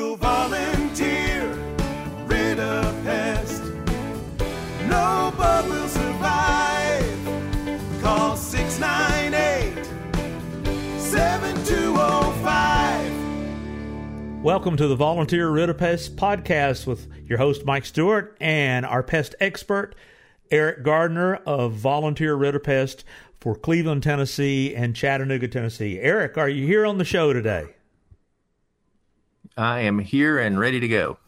Volunteer, rid of pest. No bug will survive. Call 698 7205. Welcome to the Volunteer Rid a Pest podcast with your host Mike Stewart and our pest expert Eric Gardner of Volunteer Rid a Pest for Cleveland, Tennessee and Chattanooga, Tennessee. Eric, are you here on the show today? I am here and ready to go.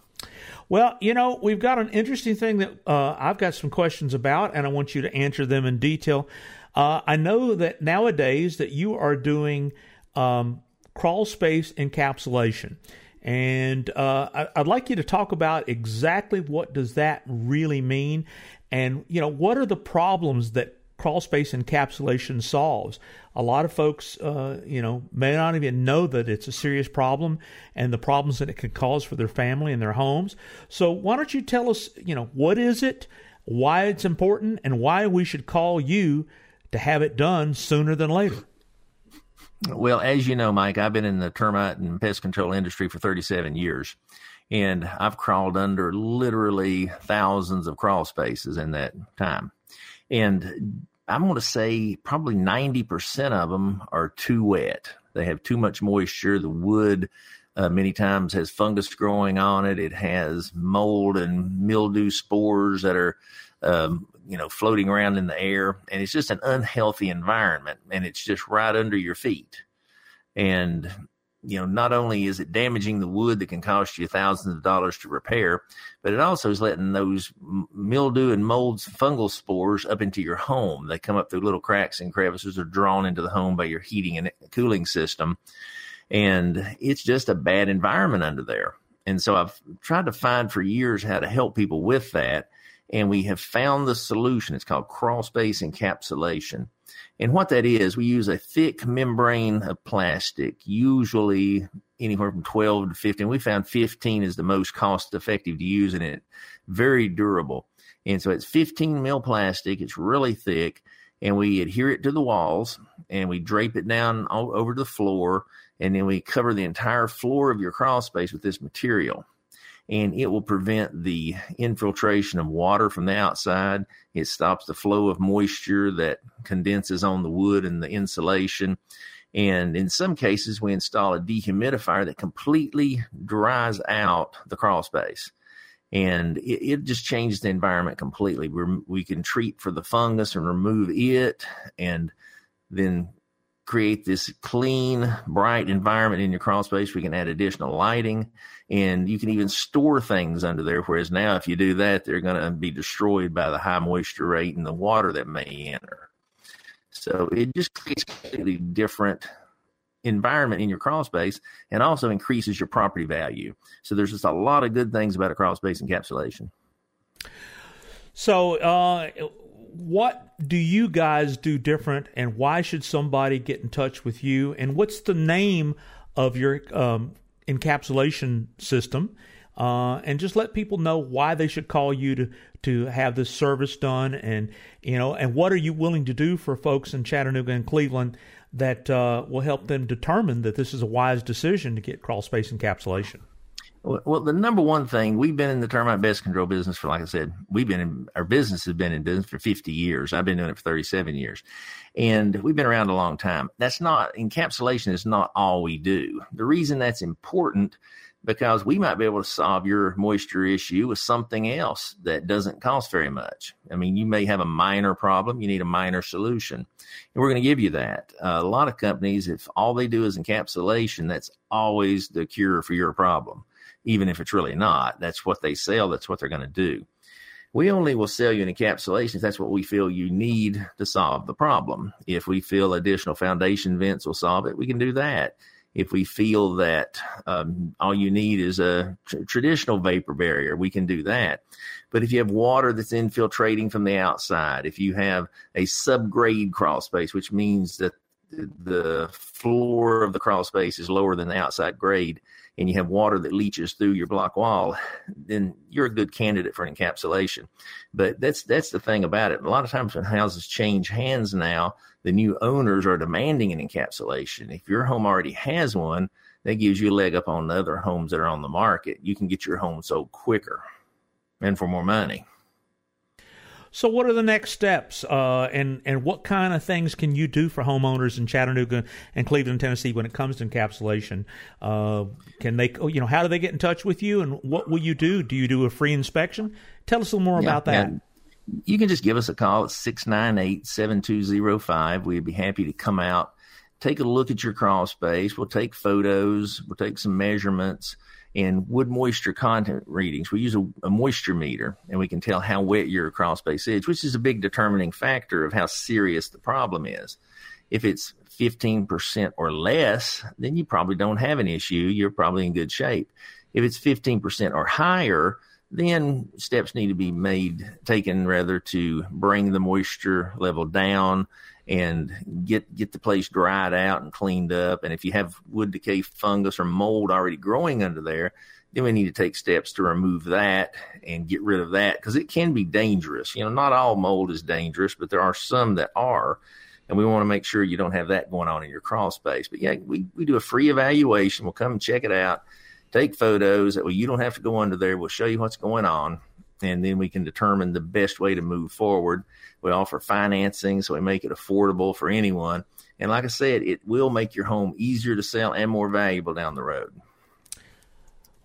Well, you know, we've got an interesting thing that uh, I've got some questions about, and I want you to answer them in detail. Uh, I know that nowadays that you are doing um, crawl space encapsulation, and uh, I, I'd like you to talk about exactly what does that really mean, and you know, what are the problems that crawl space encapsulation solves. A lot of folks, uh, you know, may not even know that it's a serious problem and the problems that it can cause for their family and their homes. So why don't you tell us, you know, what is it, why it's important, and why we should call you to have it done sooner than later? Well, as you know, Mike, I've been in the termite and pest control industry for 37 years. And I've crawled under literally thousands of crawl spaces in that time. And I'm going to say probably 90% of them are too wet. They have too much moisture. The wood uh, many times has fungus growing on it. It has mold and mildew spores that are, um, you know, floating around in the air. And it's just an unhealthy environment. And it's just right under your feet. And you know, not only is it damaging the wood that can cost you thousands of dollars to repair, but it also is letting those mildew and molds, fungal spores up into your home. They come up through little cracks and crevices, are drawn into the home by your heating and cooling system. And it's just a bad environment under there. And so I've tried to find for years how to help people with that. And we have found the solution. It's called crawl space encapsulation. And what that is, we use a thick membrane of plastic, usually anywhere from 12 to 15. We found 15 is the most cost effective to use and it very durable. And so it's 15 mil plastic. It's really thick and we adhere it to the walls and we drape it down all over the floor. And then we cover the entire floor of your crawl space with this material and it will prevent the infiltration of water from the outside. It stops the flow of moisture that condenses on the wood and the insulation. And in some cases, we install a dehumidifier that completely dries out the crawl space. And it, it just changes the environment completely. We're, we can treat for the fungus and remove it and then create this clean, bright environment in your crawl space. We can add additional lighting and you can even store things under there. Whereas now, if you do that, they're going to be destroyed by the high moisture rate and the water that may enter. So it just creates a completely different environment in your crawl space and also increases your property value. So there's just a lot of good things about a crawl space encapsulation. So, uh, what do you guys do different, and why should somebody get in touch with you? And what's the name of your um, encapsulation system? Uh, and just let people know why they should call you to to have this service done, and you know, and what are you willing to do for folks in Chattanooga and Cleveland that uh, will help them determine that this is a wise decision to get crawl space encapsulation. Well, the number one thing we've been in the termite pest control business for, like I said, we've been in our business has been in business for 50 years. I've been doing it for 37 years, and we've been around a long time. That's not encapsulation is not all we do. The reason that's important because we might be able to solve your moisture issue with something else that doesn't cost very much. I mean, you may have a minor problem, you need a minor solution, and we're going to give you that. Uh, a lot of companies, if all they do is encapsulation, that's always the cure for your problem even if it's really not. That's what they sell. That's what they're going to do. We only will sell you an encapsulation if that's what we feel you need to solve the problem. If we feel additional foundation vents will solve it, we can do that. If we feel that um, all you need is a tr- traditional vapor barrier, we can do that. But if you have water that's infiltrating from the outside, if you have a subgrade crawl space, which means that the floor of the crawl space is lower than the outside grade, and you have water that leaches through your block wall, then you're a good candidate for an encapsulation. But that's that's the thing about it. A lot of times when houses change hands now, the new owners are demanding an encapsulation. If your home already has one, that gives you a leg up on the other homes that are on the market. You can get your home sold quicker and for more money. So, what are the next steps, uh, and and what kind of things can you do for homeowners in Chattanooga and Cleveland, Tennessee, when it comes to encapsulation? Uh, can they, you know, how do they get in touch with you, and what will you do? Do you do a free inspection? Tell us a little more yeah, about that. You can just give us a call at 698 7205. We'd be happy to come out, take a look at your crawl space. We'll take photos, we'll take some measurements and wood moisture content readings. We use a, a, moisture meter and we can tell how wet your crawl space is, which is a big determining factor of how serious the problem is. If it's 15% or less, then you probably don't have an issue. You're probably in good shape. If it's 15% or higher, then steps need to be made, taken rather to bring the moisture level down and get get the place dried out and cleaned up. And if you have wood decay fungus or mold already growing under there, then we need to take steps to remove that and get rid of that because it can be dangerous. You know, not all mold is dangerous, but there are some that are. And we want to make sure you don't have that going on in your crawl space. But yeah, we, we do a free evaluation. We'll come and check it out, take photos. That way you don't have to go under there. We'll show you what's going on and then we can determine the best way to move forward. We offer financing, so we make it affordable for anyone. And like I said, it will make your home easier to sell and more valuable down the road.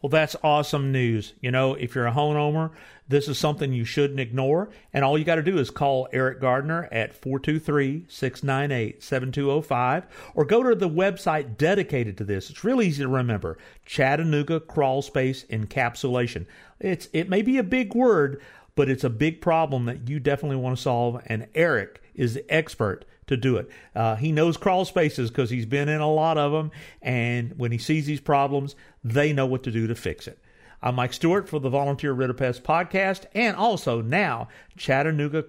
Well, that's awesome news. You know, if you're a homeowner, this is something you shouldn't ignore. And all you got to do is call Eric Gardner at 423 698 7205 or go to the website dedicated to this. It's really easy to remember Chattanooga Crawl Space Encapsulation. It's, it may be a big word, but it's a big problem that you definitely want to solve. And Eric is the expert to do it. Uh, he knows crawl spaces because he's been in a lot of them. And when he sees these problems, they know what to do to fix it. I'm Mike Stewart for the Volunteer Rid a Pest podcast and also now Chattanooga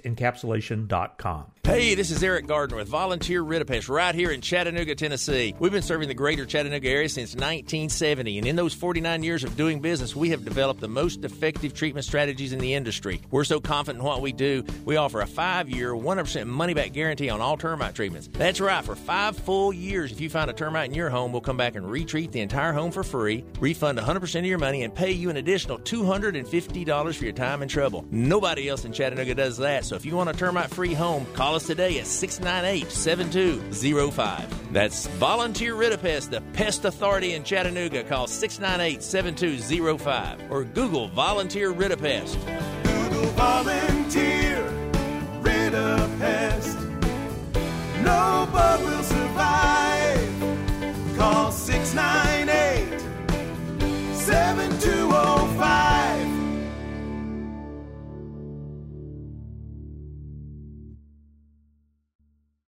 Encapsulation.com. Hey, this is Eric Gardner with Volunteer Rid a Pest right here in Chattanooga, Tennessee. We've been serving the greater Chattanooga area since 1970, and in those 49 years of doing business, we have developed the most effective treatment strategies in the industry. We're so confident in what we do, we offer a five year, 100% money back guarantee on all termite treatments. That's right, for five full years, if you find a termite in your home, we'll come back and retreat the entire home for free, refund 100% of your money, and pay you an additional $250 for your time and trouble. Nobody else in Chattanooga does that, so if you want a termite free home, call us today at 698 7205. That's Volunteer Rid a Pest, the pest authority in Chattanooga. Call 698 7205 or Google Volunteer Rid a Pest. Google Volunteer